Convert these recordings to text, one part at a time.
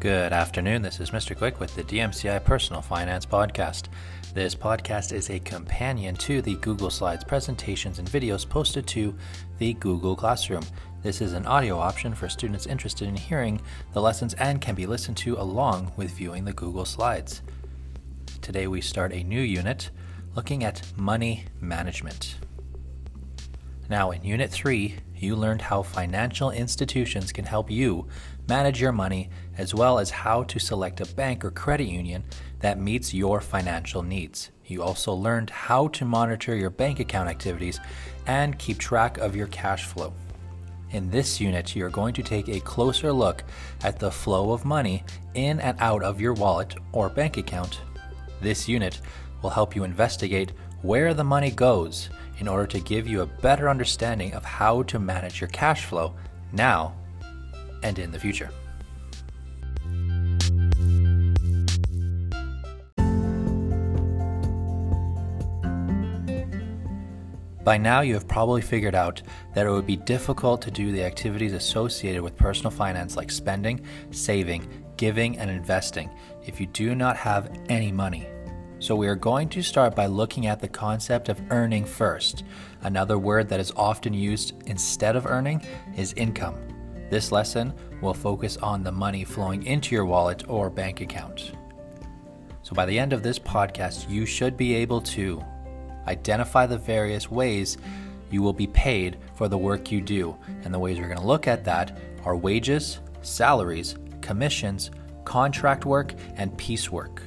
Good afternoon. This is Mr. Quick with the DMCI Personal Finance Podcast. This podcast is a companion to the Google Slides presentations and videos posted to the Google Classroom. This is an audio option for students interested in hearing the lessons and can be listened to along with viewing the Google Slides. Today we start a new unit looking at money management. Now, in Unit 3, you learned how financial institutions can help you manage your money as well as how to select a bank or credit union that meets your financial needs. You also learned how to monitor your bank account activities and keep track of your cash flow. In this unit, you're going to take a closer look at the flow of money in and out of your wallet or bank account. This unit will help you investigate where the money goes in order to give you a better understanding of how to manage your cash flow now and in the future. By now, you have probably figured out that it would be difficult to do the activities associated with personal finance like spending, saving, giving, and investing if you do not have any money. So, we are going to start by looking at the concept of earning first. Another word that is often used instead of earning is income. This lesson will focus on the money flowing into your wallet or bank account. So, by the end of this podcast, you should be able to identify the various ways you will be paid for the work you do. And the ways we're going to look at that are wages, salaries, commissions, contract work, and piecework.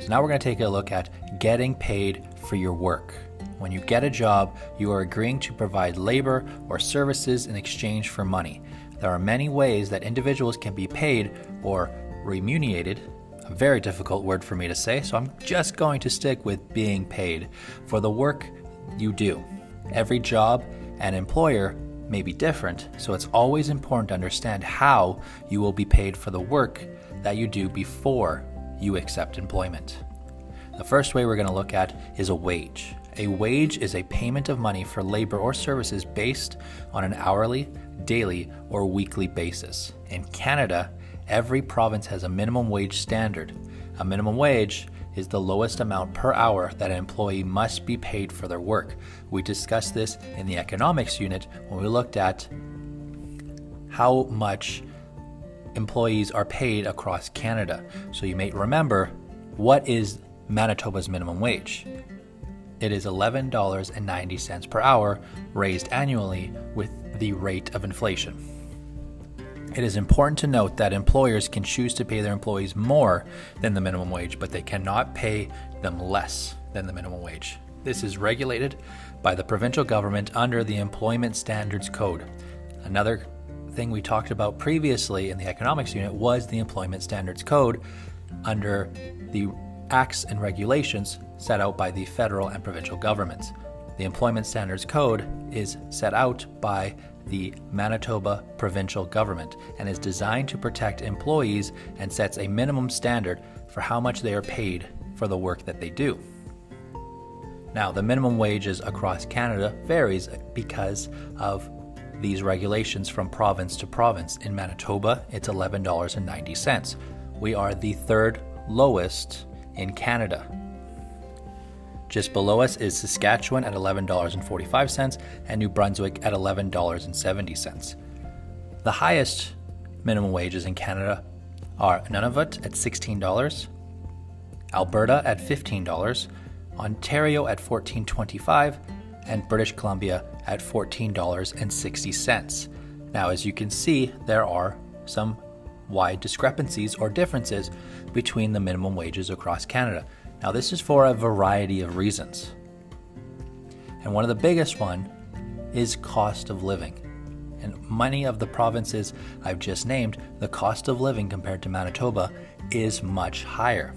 So now we're going to take a look at getting paid for your work. When you get a job, you are agreeing to provide labor or services in exchange for money. There are many ways that individuals can be paid or remunerated. A very difficult word for me to say, so I'm just going to stick with being paid for the work you do. Every job and employer may be different, so it's always important to understand how you will be paid for the work that you do before you accept employment. The first way we're going to look at is a wage. A wage is a payment of money for labor or services based on an hourly, daily, or weekly basis. In Canada, every province has a minimum wage standard. A minimum wage is the lowest amount per hour that an employee must be paid for their work. We discussed this in the economics unit when we looked at how much employees are paid across Canada. So you may remember what is Manitoba's minimum wage? It is $11.90 per hour, raised annually with the rate of inflation. It is important to note that employers can choose to pay their employees more than the minimum wage, but they cannot pay them less than the minimum wage. This is regulated by the provincial government under the Employment Standards Code. Another thing we talked about previously in the economics unit was the Employment Standards Code under the acts and regulations set out by the federal and provincial governments. The Employment Standards Code is set out by the Manitoba provincial government and is designed to protect employees and sets a minimum standard for how much they are paid for the work that they do. Now, the minimum wages across Canada varies because of these regulations from province to province. In Manitoba, it's $11.90. We are the third lowest in Canada. Just below us is Saskatchewan at $11.45 and New Brunswick at $11.70. The highest minimum wages in Canada are Nunavut at $16, Alberta at $15, Ontario at $14.25, and British Columbia at $14.60. Now, as you can see, there are some wide discrepancies or differences between the minimum wages across Canada. Now, this is for a variety of reasons. And one of the biggest one is cost of living. And many of the provinces I've just named, the cost of living compared to Manitoba is much higher.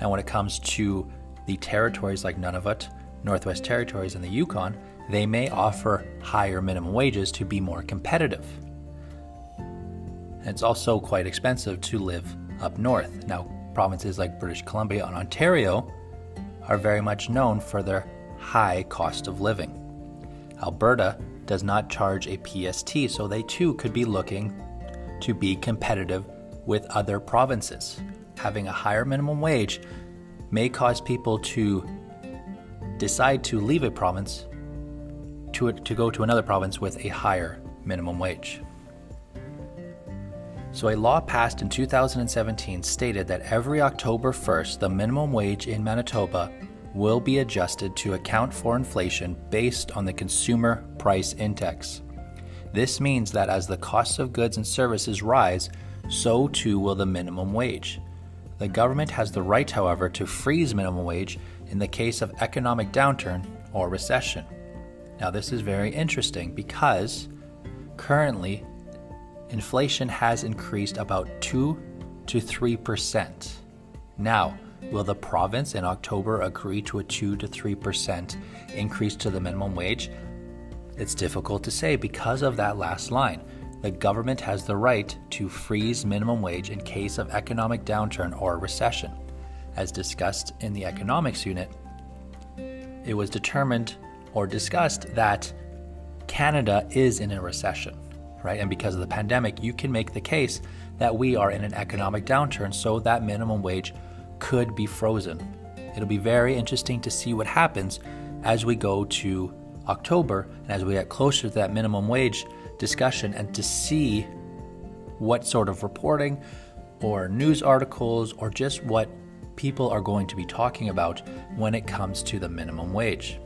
Now, when it comes to the territories like Nunavut, Northwest Territories, and the Yukon, they may offer higher minimum wages to be more competitive. It's also quite expensive to live up north. Now, provinces like British Columbia and Ontario are very much known for their high cost of living. Alberta does not charge a PST, so they too could be looking to be competitive with other provinces. Having a higher minimum wage may cause people to decide to leave a province to, to go to another province with a higher minimum wage. So, a law passed in 2017 stated that every October 1st, the minimum wage in Manitoba will be adjusted to account for inflation based on the Consumer Price Index. This means that as the costs of goods and services rise, so too will the minimum wage. The government has the right, however, to freeze minimum wage in the case of economic downturn or recession. Now, this is very interesting because currently inflation has increased about 2 to 3%. Now, will the province in October agree to a 2 to 3% increase to the minimum wage? It's difficult to say because of that last line. The government has the right to freeze minimum wage in case of economic downturn or recession. As discussed in the economics unit, it was determined or discussed that Canada is in a recession, right? And because of the pandemic, you can make the case that we are in an economic downturn, so that minimum wage could be frozen. It'll be very interesting to see what happens as we go to October and as we get closer to that minimum wage discussion and to see what sort of reporting or news articles or just what people are going to be talking about when it comes to the minimum wage.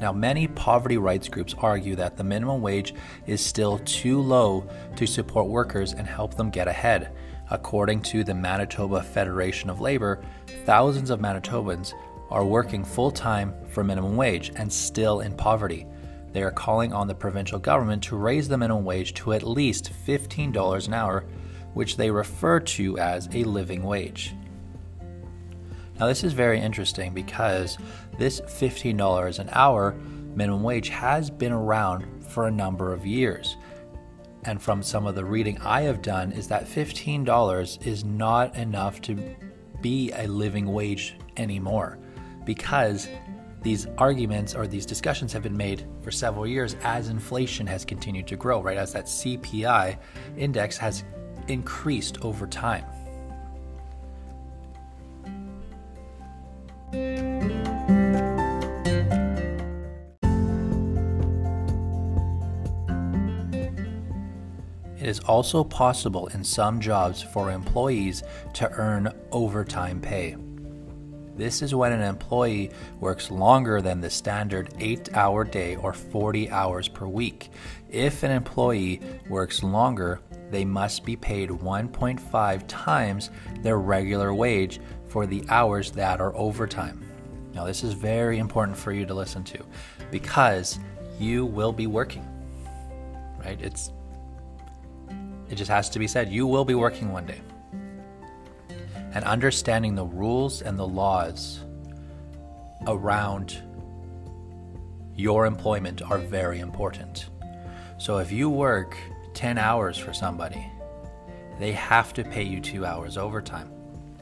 Now, many poverty rights groups argue that the minimum wage is still too low to support workers and help them get ahead. According to the Manitoba Federation of Labor, thousands of Manitobans are working full time for minimum wage and still in poverty. They are calling on the provincial government to raise the minimum wage to at least $15 an hour, which they refer to as a living wage. Now, this is very interesting because this $15 an hour minimum wage has been around for a number of years. And from some of the reading I have done, is that $15 is not enough to be a living wage anymore because these arguments or these discussions have been made for several years as inflation has continued to grow, right? As that CPI index has increased over time. Is also possible in some jobs for employees to earn overtime pay. This is when an employee works longer than the standard 8 hour day or 40 hours per week. If an employee works longer, they must be paid 1.5 times their regular wage for the hours that are overtime. Now, this is very important for you to listen to because you will be working, right? It's it just has to be said. You will be working one day. And understanding the rules and the laws around your employment are very important. So if you work 10 hours for somebody, they have to pay you two hours overtime.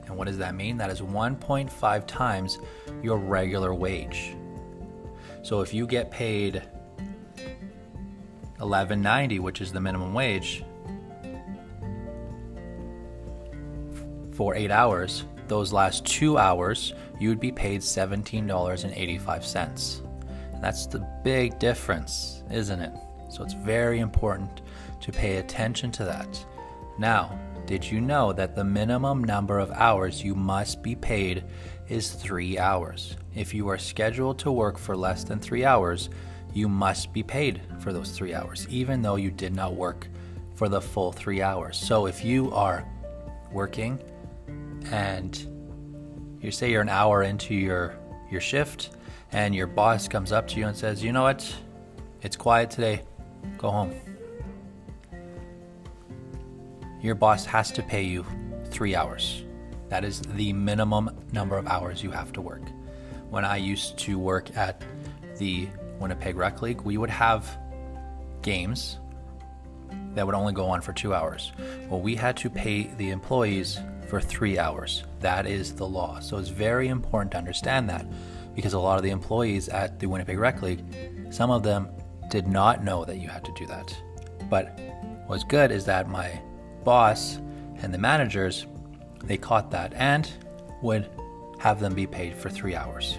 And what does that mean? That is 1.5 times your regular wage. So if you get paid 11.90, which is the minimum wage, for eight hours, those last two hours, you would be paid $17.85. That's the big difference, isn't it? So it's very important to pay attention to that. Now, did you know that the minimum number of hours you must be paid is three hours? If you are scheduled to work for less than three hours, you must be paid for those three hours, even though you did not work for the full three hours. So if you are working and you say you're an hour into your your shift and your boss comes up to you and says, "You know what? It's quiet today. Go home." Your boss has to pay you 3 hours. That is the minimum number of hours you have to work. When I used to work at the Winnipeg Rec League, we would have games that would only go on for 2 hours. Well, we had to pay the employees for three hours. That is the law. So it's very important to understand that because a lot of the employees at the Winnipeg Rec League, some of them did not know that you had to do that. But what's good is that my boss and the managers they caught that and would have them be paid for three hours.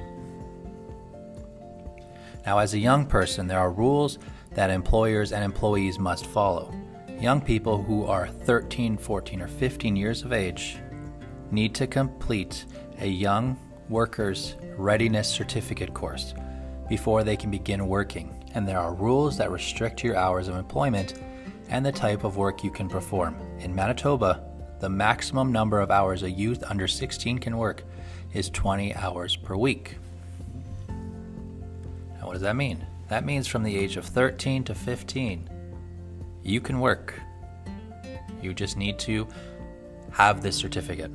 Now, as a young person, there are rules that employers and employees must follow. Young people who are 13, 14, or 15 years of age need to complete a Young Workers Readiness Certificate course before they can begin working, and there are rules that restrict your hours of employment and the type of work you can perform. In Manitoba, the maximum number of hours a youth under 16 can work is 20 hours per week. Now, what does that mean? That means from the age of 13 to 15, you can work. You just need to have this certificate.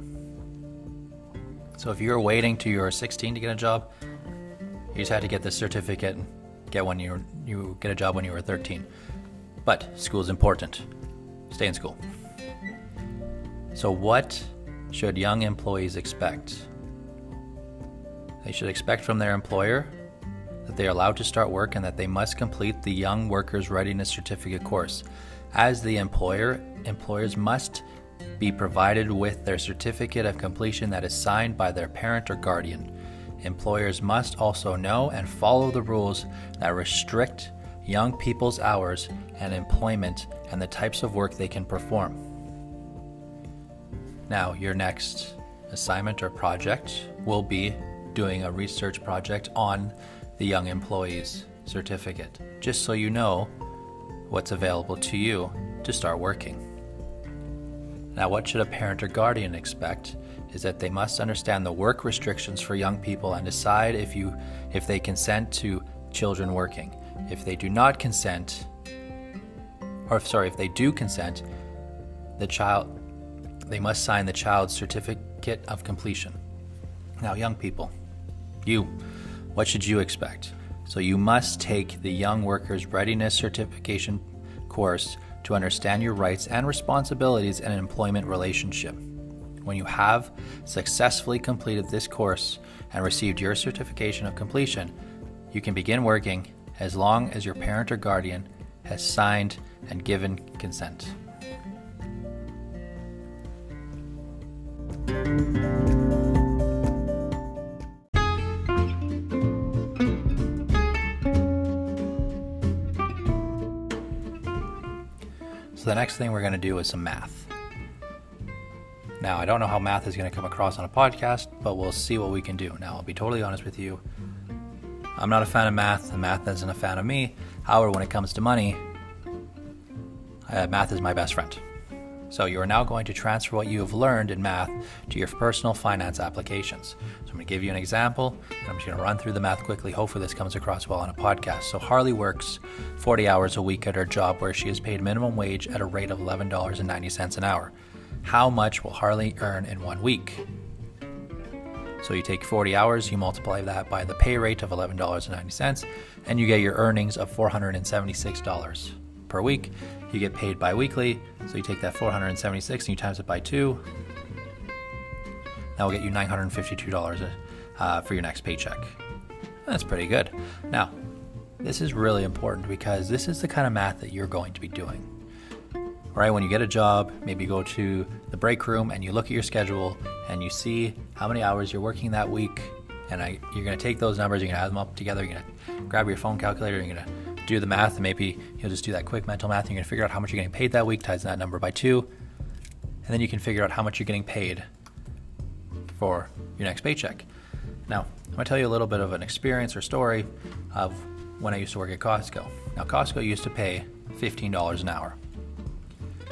So if you're waiting to you're 16 to get a job, you just had to get this certificate and get when you you get a job when you were 13. But school is important. Stay in school. So what should young employees expect? They should expect from their employer that they are allowed to start work and that they must complete the Young Workers Readiness Certificate course. As the employer, employers must be provided with their certificate of completion that is signed by their parent or guardian. Employers must also know and follow the rules that restrict young people's hours and employment and the types of work they can perform. Now, your next assignment or project will be doing a research project on the Young Employees Certificate, just so you know what's available to you to start working. Now, what should a parent or guardian expect is that they must understand the work restrictions for young people and decide if you if they consent to children working. If they do not consent or if, sorry, if they do consent, the child they must sign the child's certificate of completion. Now, young people, you, what should you expect? So you must take the Young Workers Readiness Certification course to understand your rights and responsibilities in an employment relationship. When you have successfully completed this course and received your certification of completion, you can begin working as long as your parent or guardian has signed and given consent. So the next thing we're going to do is some math. Now, I don't know how math is going to come across on a podcast, but we'll see what we can do. Now, I'll be totally honest with you. I'm not a fan of math, and math isn't a fan of me. However, when it comes to money, uh, math is my best friend. So you are now going to transfer what you have learned in math to your personal finance applications. So I'm going to give you an example, I'm just going to run through the math quickly. Hopefully, this comes across well on a podcast. So Harley works 40 hours a week at her job where she is paid minimum wage at a rate of $11.90 an hour. How much will Harley earn in one week? So you take 40 hours, you multiply that by the pay rate of $11.90, and you get your earnings of $476 per week. You get paid bi-weekly, so you take that 476 and you times it by two. That will get you $952 uh, for your next paycheck. That's pretty good. Now, this is really important because this is the kind of math that you're going to be doing. Right, when you get a job, maybe you go to the break room and you look at your schedule and you see how many hours you're working that week, and I, you're going to take those numbers, you're going to add them up together, you're going to grab your phone calculator, you're going to do the math, and maybe you'll just do that quick mental math. And you're going to figure out how much you're getting paid that week, times that number by two, and then you can figure out how much you're getting paid for your next paycheck. Now, I'm going to tell you a little bit of an experience or story of when I used to work at Costco. Now, Costco used to pay $15 an hour.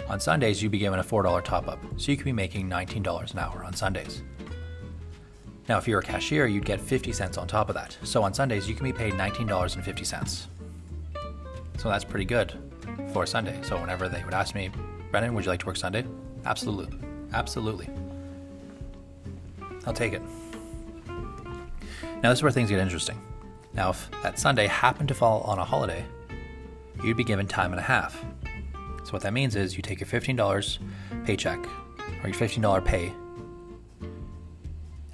On Sundays, you'd be given a $4 top up, so you could be making $19 an hour on Sundays. Now, if you're a cashier, you'd get 50 cents on top of that. So on Sundays, you can be paid $19.50. So that's pretty good for Sunday. So whenever they would ask me, Brennan, would you like to work Sunday? Absolutely. Absolutely. I'll take it. Now, this is where things get interesting. Now, if that Sunday happened to fall on a holiday, you'd be given time and a half. So, what that means is you take your $15 paycheck or your $15 pay,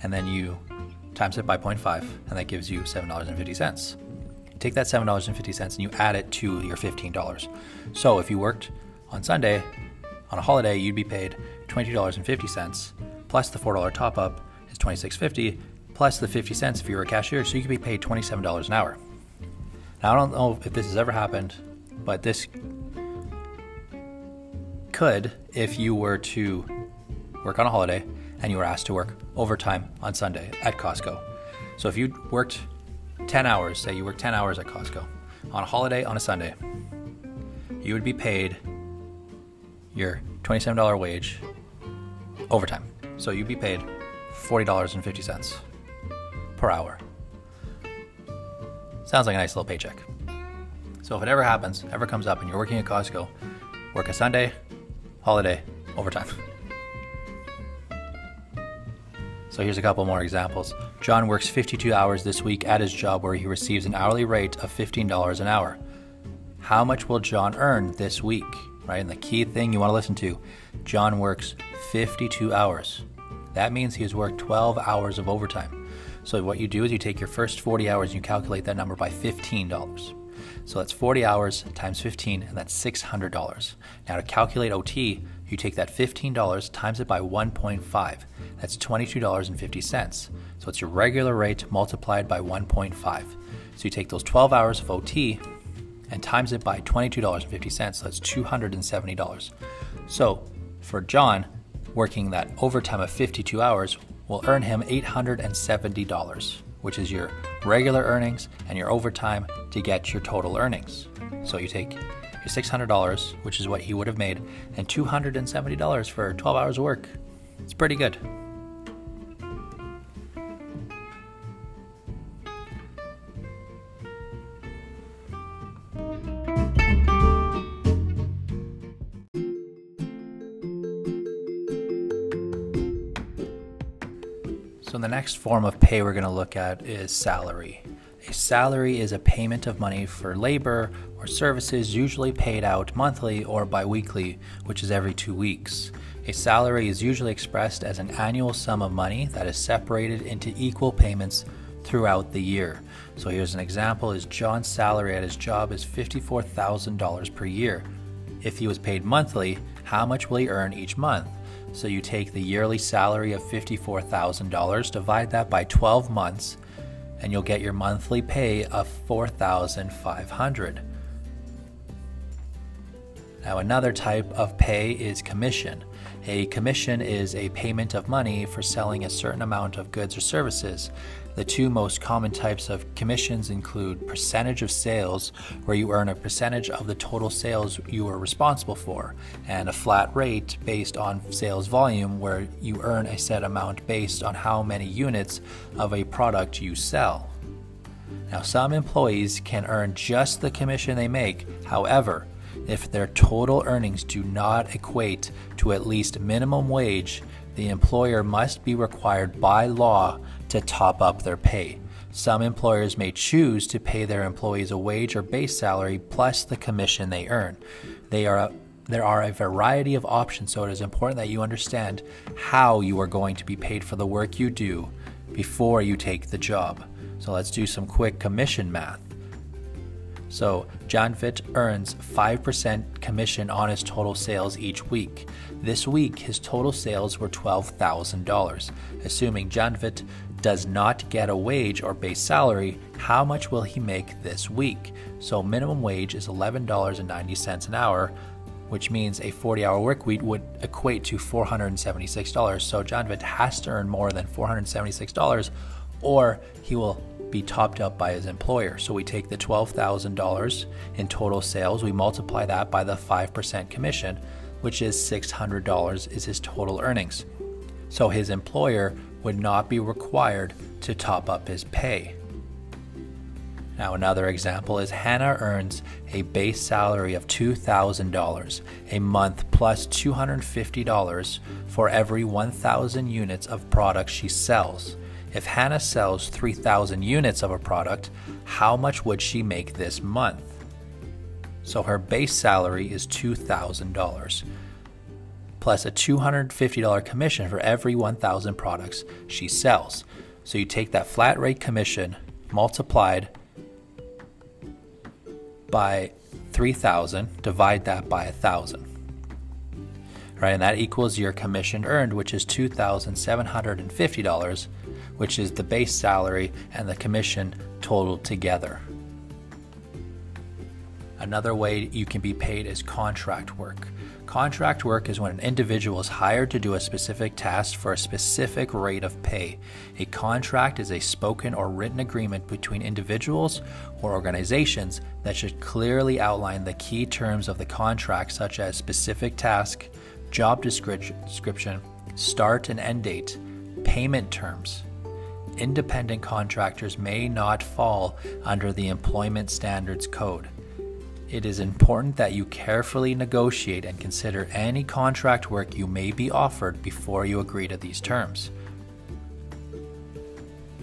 and then you times it by 0.5, and that gives you $7.50. Take that $7.50 and you add it to your $15. So if you worked on Sunday on a holiday, you'd be paid $20.50 plus the $4 top up is $26.50 plus the 50 cents if you were a cashier. So you could be paid $27 an hour. Now, I don't know if this has ever happened, but this could if you were to work on a holiday and you were asked to work overtime on Sunday at Costco. So if you worked 10 hours, say you work 10 hours at Costco on a holiday on a Sunday, you would be paid your $27 wage overtime. So you'd be paid $40.50 per hour. Sounds like a nice little paycheck. So if it ever happens, ever comes up and you're working at Costco, work a Sunday, holiday, overtime. So here's a couple more examples. John works 52 hours this week at his job where he receives an hourly rate of $15 an hour. How much will John earn this week? Right? And the key thing you want to listen to John works 52 hours. That means he has worked 12 hours of overtime. So what you do is you take your first 40 hours and you calculate that number by $15. So that's 40 hours times 15, and that's $600. Now to calculate OT, you take that $15 times it by 1.5. That's $22.50. So it's your regular rate multiplied by 1.5. So you take those 12 hours of OT and times it by $22.50. So that's $270. So for John, working that overtime of 52 hours will earn him $870, which is your regular earnings and your overtime to get your total earnings. So you take $600, which is what he would have made, and $270 for 12 hours of work. It's pretty good. So, the next form of pay we're going to look at is salary. A salary is a payment of money for labor or services usually paid out monthly or biweekly, which is every two weeks. A salary is usually expressed as an annual sum of money that is separated into equal payments throughout the year. So here's an example is John's salary at his job is $54,000 per year. If he was paid monthly, how much will he earn each month? So you take the yearly salary of $54,000, divide that by 12 months, and you'll get your monthly pay of 4500 Now, another type of pay is commission. A commission is a payment of money for selling a certain amount of goods or services. The two most common types of commissions include percentage of sales, where you earn a percentage of the total sales you are responsible for, and a flat rate based on sales volume, where you earn a set amount based on how many units of a product you sell. Now, some employees can earn just the commission they make. However, if their total earnings do not equate to at least minimum wage, the employer must be required by law to top up their pay. Some employers may choose to pay their employees a wage or base salary plus the commission they earn. They are a, there are a variety of options, so it is important that you understand how you are going to be paid for the work you do before you take the job. So let's do some quick commission math. So, John Vitt earns 5% commission on his total sales each week. This week, his total sales were $12,000. Assuming John Vitt does not get a wage or base salary, how much will he make this week? So, minimum wage is $11.90 an hour, which means a 40 hour work week would equate to $476. So, John Vitt has to earn more than $476 or he will be topped up by his employer. So we take the $12,000 in total sales, we multiply that by the 5% commission, which is $600 is his total earnings. So his employer would not be required to top up his pay. Now, another example is Hannah earns a base salary of $2,000 a month plus $250 for every 1,000 units of product she sells. If Hannah sells 3,000 units of a product, how much would she make this month? So her base salary is $2,000 plus a $250 commission for every 1,000 products she sells. So you take that flat rate commission multiplied by 3000, divide that by 1000. Right, and that equals your commission earned, which is $2,750, which is the base salary and the commission totaled together. Another way you can be paid is contract work. Contract work is when an individual is hired to do a specific task for a specific rate of pay. A contract is a spoken or written agreement between individuals or organizations that should clearly outline the key terms of the contract, such as specific task, job description, start and end date, payment terms. Independent contractors may not fall under the Employment Standards Code it is important that you carefully negotiate and consider any contract work you may be offered before you agree to these terms.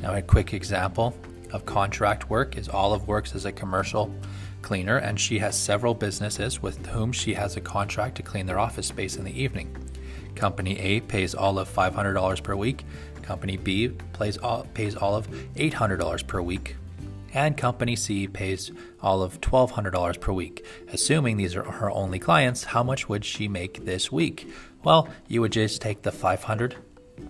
Now, a quick example of contract work is Olive works as a commercial cleaner, and she has several businesses with whom she has a contract to clean their office space in the evening. Company A pays Olive $500 per week. Company B uh, pays Olive $800 per week and Company C pays Olive $1,200 per week. Assuming these are her only clients, how much would she make this week? Well, you would just take the 500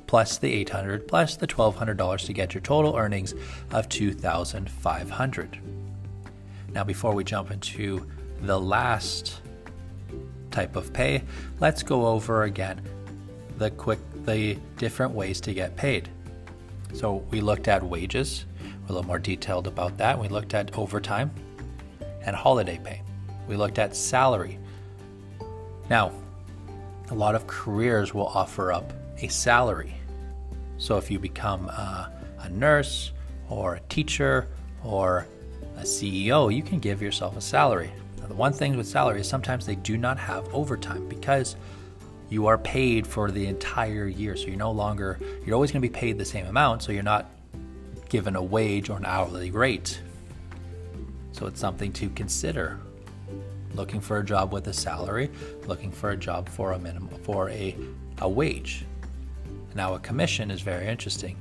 plus the 800 plus the $1,200 to get your total earnings of 2,500. Now, before we jump into the last type of pay, let's go over again the quick the different ways to get paid. So we looked at wages, a little more detailed about that. We looked at overtime and holiday pay. We looked at salary. Now, a lot of careers will offer up a salary. So if you become a, a nurse or a teacher or a CEO, you can give yourself a salary. Now, the one thing with salary is sometimes they do not have overtime because you are paid for the entire year. So you're no longer, you're always going to be paid the same amount. So you're not given a wage or an hourly rate. So it's something to consider. Looking for a job with a salary, looking for a job for a minimum for a, a wage. Now a commission is very interesting.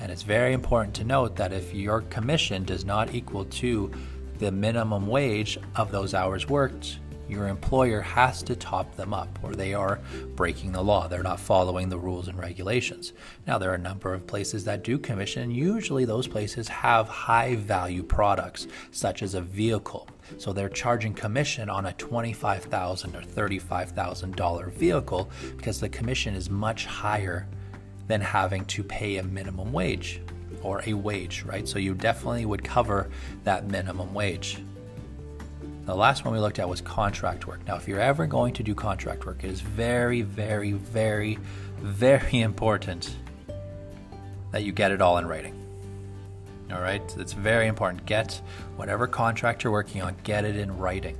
And it's very important to note that if your commission does not equal to the minimum wage of those hours worked, your employer has to top them up or they are breaking the law. They're not following the rules and regulations. Now, there are a number of places that do commission. Usually, those places have high value products, such as a vehicle. So they're charging commission on a 25,000 or $35,000 vehicle because the commission is much higher than having to pay a minimum wage or a wage, right? So you definitely would cover that minimum wage. The last one we looked at was contract work. Now, if you're ever going to do contract work, it is very, very, very, very important that you get it all in writing. All right, it's very important. Get whatever contract you're working on, get it in writing.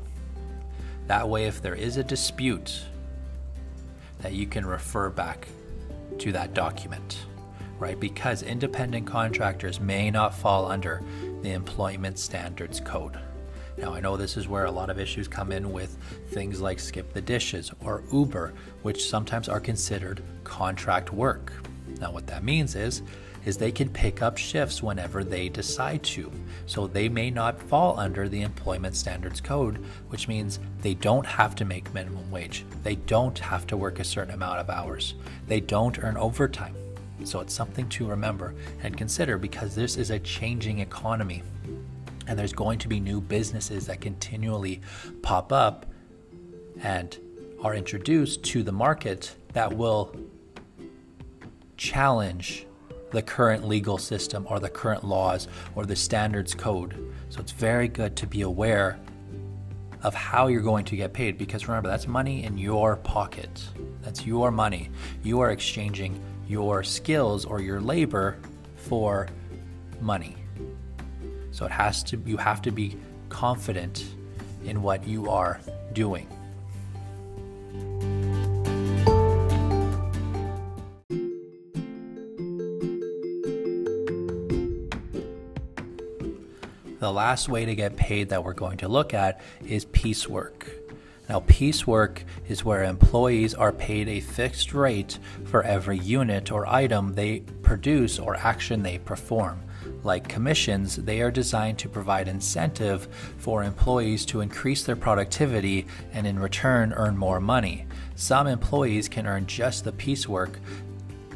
That way, if there is a dispute, that you can refer back to that document, right? Because independent contractors may not fall under the Employment Standards Code. Now, I know this is where a lot of issues come in with things like Skip the Dishes or Uber, which sometimes are considered contract work. Now, what that means is, is they can pick up shifts whenever they decide to. So they may not fall under the Employment Standards Code, which means they don't have to make minimum wage. They don't have to work a certain amount of hours. They don't earn overtime. So it's something to remember and consider because this is a changing economy. And there's going to be new businesses that continually pop up and are introduced to the market that will challenge the current legal system or the current laws or the standards code. So it's very good to be aware of how you're going to get paid because remember, that's money in your pocket. That's your money. You are exchanging your skills or your labor for money. So it has to you have to be confident in what you are doing. The last way to get paid that we're going to look at is piecework. Now, piecework is where employees are paid a fixed rate for every unit or item they produce or action they perform. Like commissions, they are designed to provide incentive for employees to increase their productivity and in return earn more money. Some employees can earn just the piecework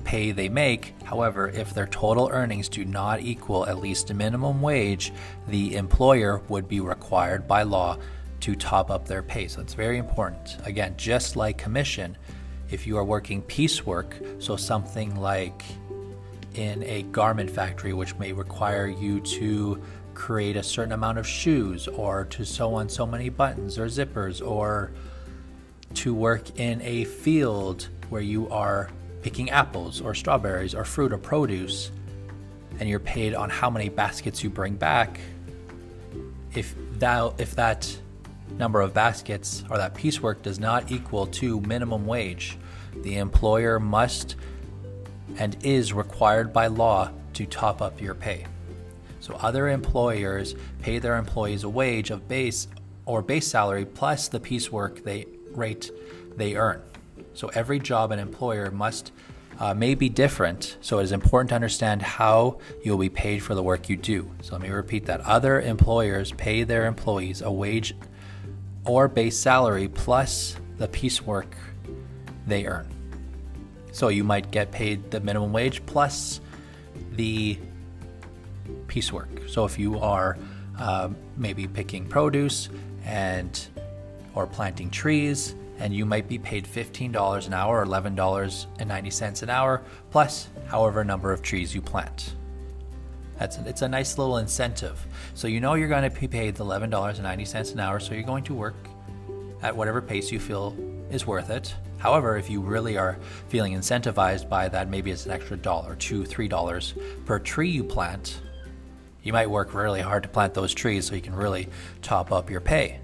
pay they make. However, if their total earnings do not equal at least minimum wage, the employer would be required by law to top up their pay. So it's very important. Again, just like commission, if you are working piecework, so something like in a garment factory, which may require you to create a certain amount of shoes or to sew on so many buttons or zippers or to work in a field where you are picking apples or strawberries or fruit or produce and you're paid on how many baskets you bring back. If that if that number of baskets or that piecework does not equal to minimum wage the employer must and is required by law to top up your pay so other employers pay their employees a wage of base or base salary plus the piecework they rate they earn so every job and employer must uh, may be different. So it is important to understand how you'll be paid for the work you do. So let me repeat that. Other employers pay their employees a wage or base salary plus the piecework they earn. So you might get paid the minimum wage plus the piecework. So if you are uh, maybe picking produce and or planting trees and you might be paid $15 an hour or $11.90 an hour, plus however number of trees you plant. That's it's a nice little incentive. So you know you're going to be paid the $11.90 an hour, so you're going to work at whatever pace you feel is worth it. However, if you really are feeling incentivized by that, maybe it's an extra dollar, two, three dollars per tree you plant, you might work really hard to plant those trees so you can really top up your pay.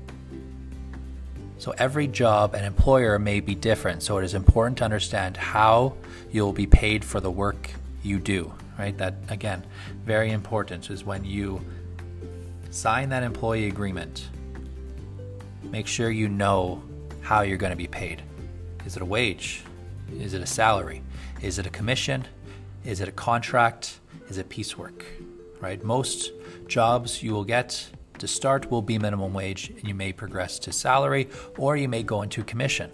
So every job and employer may be different. So it is important to understand how you'll be paid for the work you do, right? That, again, very important is when you sign that employee agreement, make sure you know how you're going to be paid. Is it a wage? Is it a salary? Is it a commission? Is it a contract? Is it piecework? Right? Most jobs you will get to start will be minimum wage, and you may progress to salary or you may go into commission.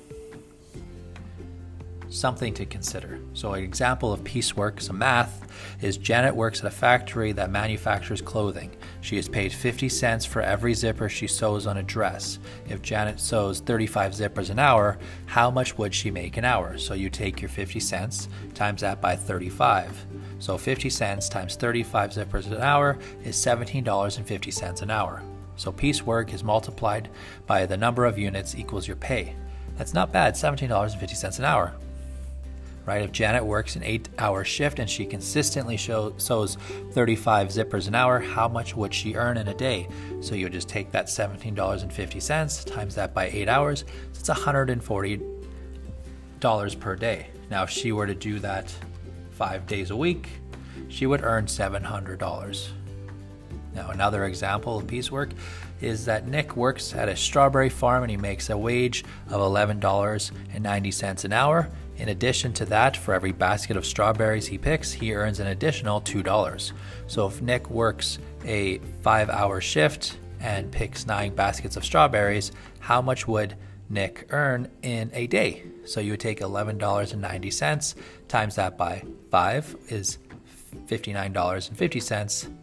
Something to consider. So, an example of piecework, some math, is Janet works at a factory that manufactures clothing. She is paid 50 cents for every zipper she sews on a dress. If Janet sews 35 zippers an hour, how much would she make an hour? So, you take your 50 cents times that by 35. So 50 cents times 35 zippers an hour is $17.50 an hour. So piecework is multiplied by the number of units equals your pay. That's not bad, $17.50 an hour. Right? If Janet works an eight hour shift and she consistently show, sews 35 zippers an hour, how much would she earn in a day? So you would just take that $17.50 times that by eight hours, so it's $140 per day. Now, if she were to do that five days a week, she would earn $700. Now, another example of piecework is that Nick works at a strawberry farm and he makes a wage of $11.90 an hour. In addition to that, for every basket of strawberries he picks, he earns an additional $2. So if Nick works a five hour shift and picks nine baskets of strawberries, how much would Nick earn in a day? So you would take $11.90 times that by 5 is $59.50.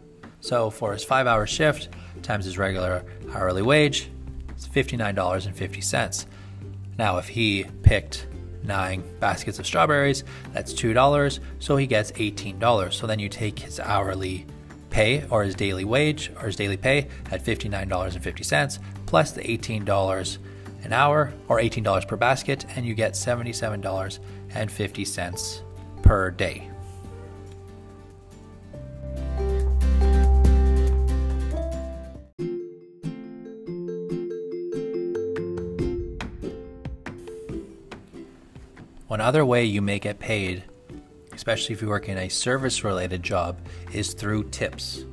So for his 5-hour shift times his regular hourly wage, it's $59.50. Now if he picked 9 baskets of strawberries, that's $2, so he gets $18. So then you take his hourly pay or his daily wage or his daily pay at $59.50 plus the $18 an hour or $18 per basket, and you get $77.50 per day. One other way you may get paid, especially if you work in a service related job, is through tips.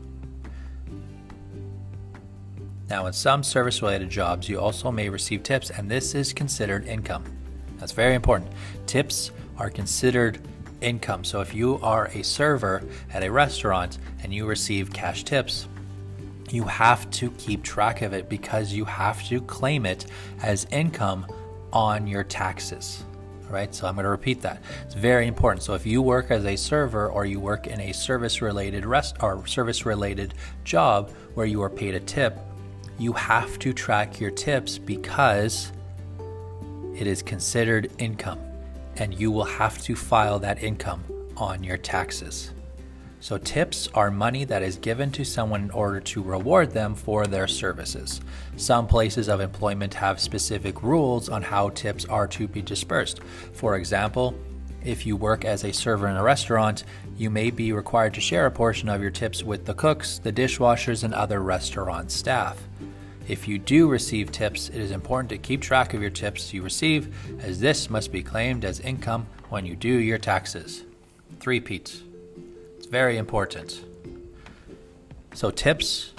Now, in some service related jobs, you also may receive tips, and this is considered income. That's very important. Tips are considered income. So if you are a server at a restaurant and you receive cash tips, you have to keep track of it because you have to claim it as income on your taxes. Right, so I'm going to repeat that. It's very important. So if you work as a server or you work in a service-related rest or service-related job where you are paid a tip, you have to track your tips because it is considered income and you will have to file that income on your taxes. So, tips are money that is given to someone in order to reward them for their services. Some places of employment have specific rules on how tips are to be dispersed. For example, if you work as a server in a restaurant, you may be required to share a portion of your tips with the cooks, the dishwashers, and other restaurant staff. If you do receive tips, it is important to keep track of your tips you receive, as this must be claimed as income when you do your taxes. Three Pete. Very important. So tips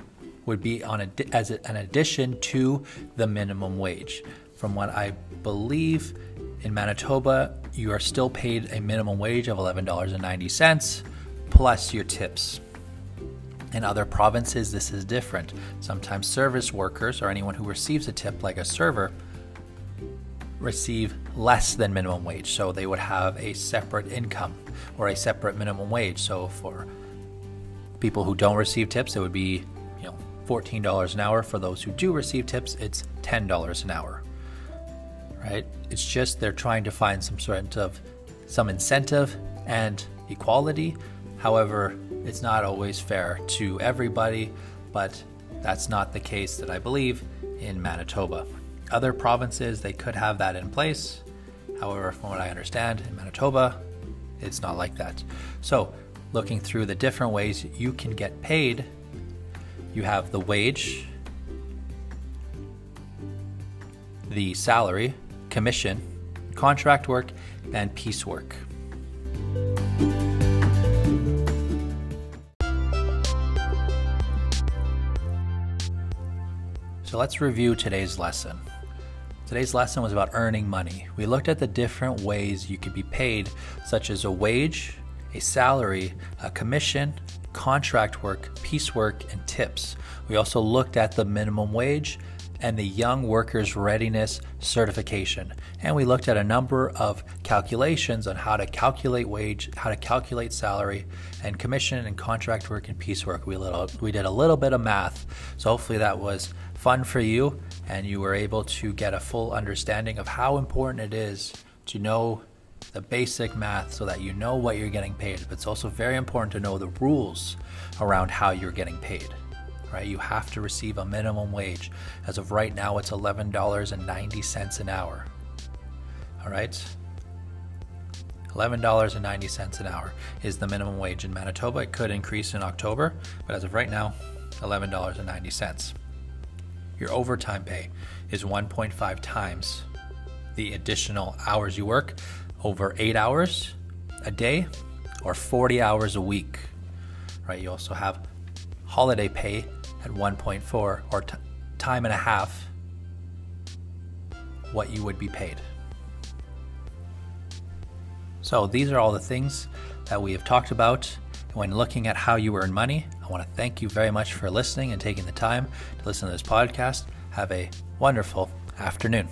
would be on a, as an addition to the minimum wage. From what I believe, in Manitoba, you are still paid a minimum wage of $11.90 plus your tips. In other provinces, this is different. Sometimes service workers or anyone who receives a tip, like a server, receive less than minimum wage. So they would have a separate income or a separate minimum wage. So for people who don't receive tips, it would be you know $14 an hour. For those who do receive tips, it's $10 an hour. Right? It's just they're trying to find some sort of some incentive and equality. However, it's not always fair to everybody, but that's not the case that I believe in Manitoba. Other provinces, they could have that in place. However, from what I understand, in Manitoba, it's not like that. So, looking through the different ways you can get paid, you have the wage, the salary, commission, contract work, and piecework. So let's review today's lesson. Today's lesson was about earning money. We looked at the different ways you could be paid, such as a wage, a salary, a commission, contract work, piecework, and tips. We also looked at the minimum wage and the Young Workers Readiness Certification. And we looked at a number of calculations on how to calculate wage, how to calculate salary, and commission and contract work and piecework. We, little, we did a little bit of math. So hopefully that was fun for you and you were able to get a full understanding of how important it is to know the basic math so that you know what you're getting paid. But it's also very important to know the rules around how you're getting paid. Right? You have to receive a minimum wage. As of right now, it's $11.90 an hour. All right? $11.90 an hour is the minimum wage in Manitoba. It could increase in October, but as of right now, $11.90. Your overtime pay is 1.5 times the additional hours you work over eight hours a day or 40 hours a week. Right? You also have holiday pay at 1.4 or t- time and a half what you would be paid. So these are all the things that we have talked about when looking at how you earn money, I want to thank you very much for listening and taking the time to listen to this podcast. Have a wonderful afternoon.